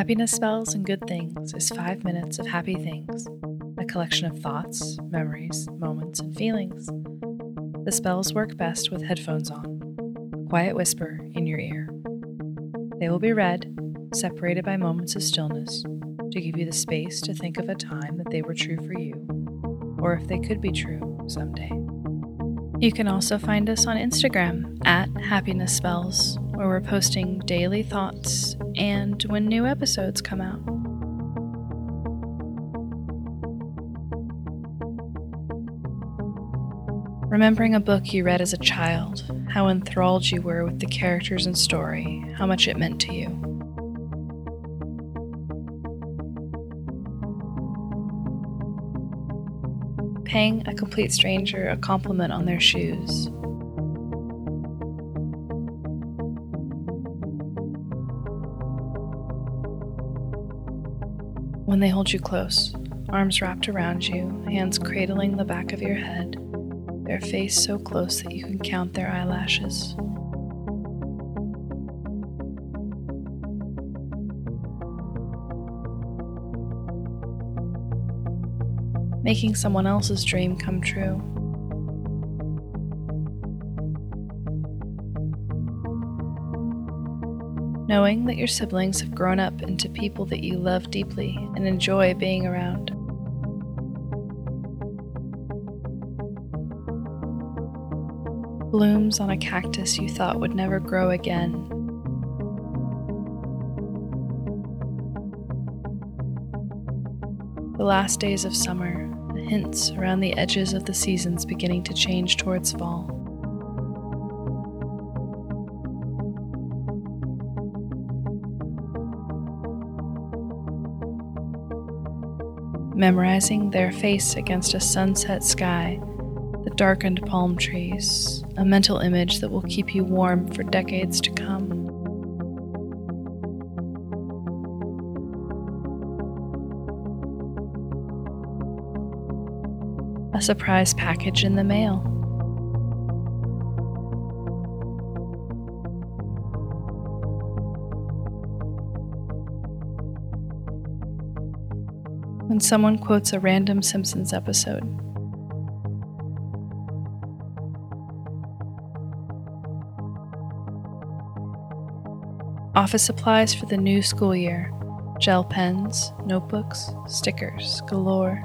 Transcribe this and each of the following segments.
Happiness Spells and Good Things is five minutes of happy things, a collection of thoughts, memories, moments, and feelings. The spells work best with headphones on, quiet whisper in your ear. They will be read, separated by moments of stillness, to give you the space to think of a time that they were true for you, or if they could be true someday. You can also find us on Instagram at Happiness Spells, where we're posting daily thoughts and when new episodes come out. Remembering a book you read as a child, how enthralled you were with the characters and story, how much it meant to you. Paying a complete stranger a compliment on their shoes. When they hold you close, arms wrapped around you, hands cradling the back of your head, their face so close that you can count their eyelashes. Making someone else's dream come true. Knowing that your siblings have grown up into people that you love deeply and enjoy being around. Blooms on a cactus you thought would never grow again. The last days of summer, the hints around the edges of the seasons beginning to change towards fall. Memorizing their face against a sunset sky, the darkened palm trees, a mental image that will keep you warm for decades to come. A surprise package in the mail. When someone quotes a random Simpsons episode. Office supplies for the new school year gel pens, notebooks, stickers galore.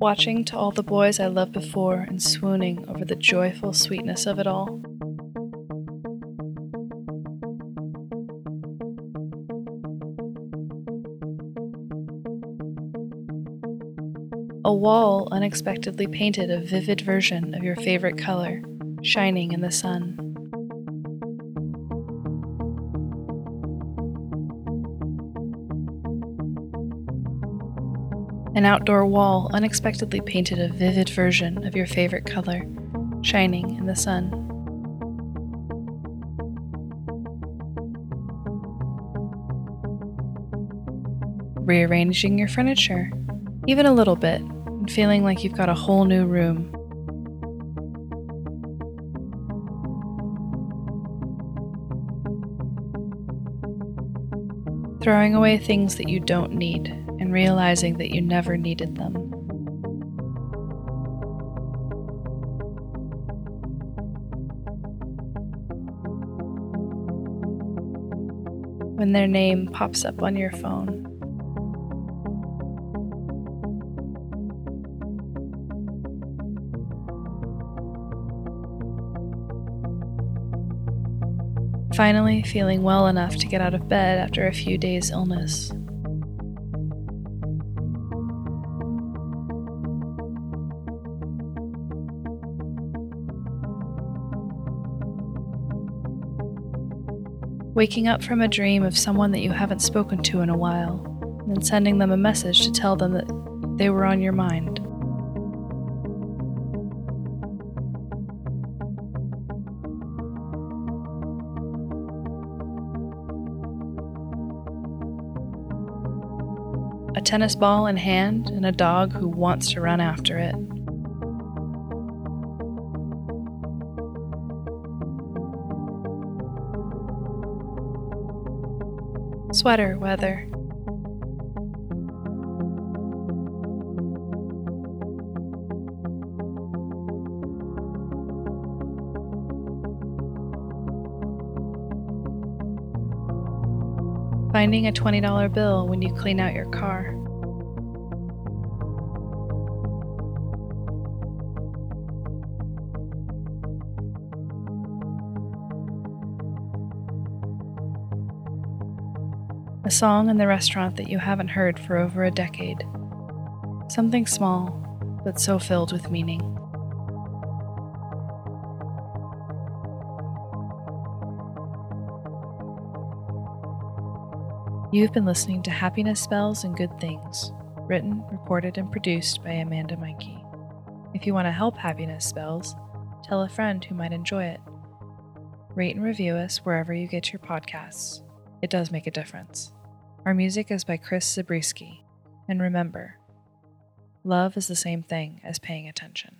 Watching to all the boys I loved before and swooning over the joyful sweetness of it all. A wall unexpectedly painted a vivid version of your favorite color, shining in the sun. An outdoor wall unexpectedly painted a vivid version of your favorite color, shining in the sun. Rearranging your furniture, even a little bit, and feeling like you've got a whole new room. Throwing away things that you don't need and realizing that you never needed them. When their name pops up on your phone. Finally feeling well enough to get out of bed after a few days' illness. Waking up from a dream of someone that you haven't spoken to in a while, and sending them a message to tell them that they were on your mind. a tennis ball in hand, and a dog who wants to run after it. Sweater weather. Finding a $20 bill when you clean out your car. A song in the restaurant that you haven't heard for over a decade. Something small, but so filled with meaning. You've been listening to Happiness Spells and Good Things, written, recorded, and produced by Amanda Mikey. If you want to help Happiness Spells, tell a friend who might enjoy it. Rate and review us wherever you get your podcasts. It does make a difference. Our music is by Chris Zabriskie. And remember, love is the same thing as paying attention.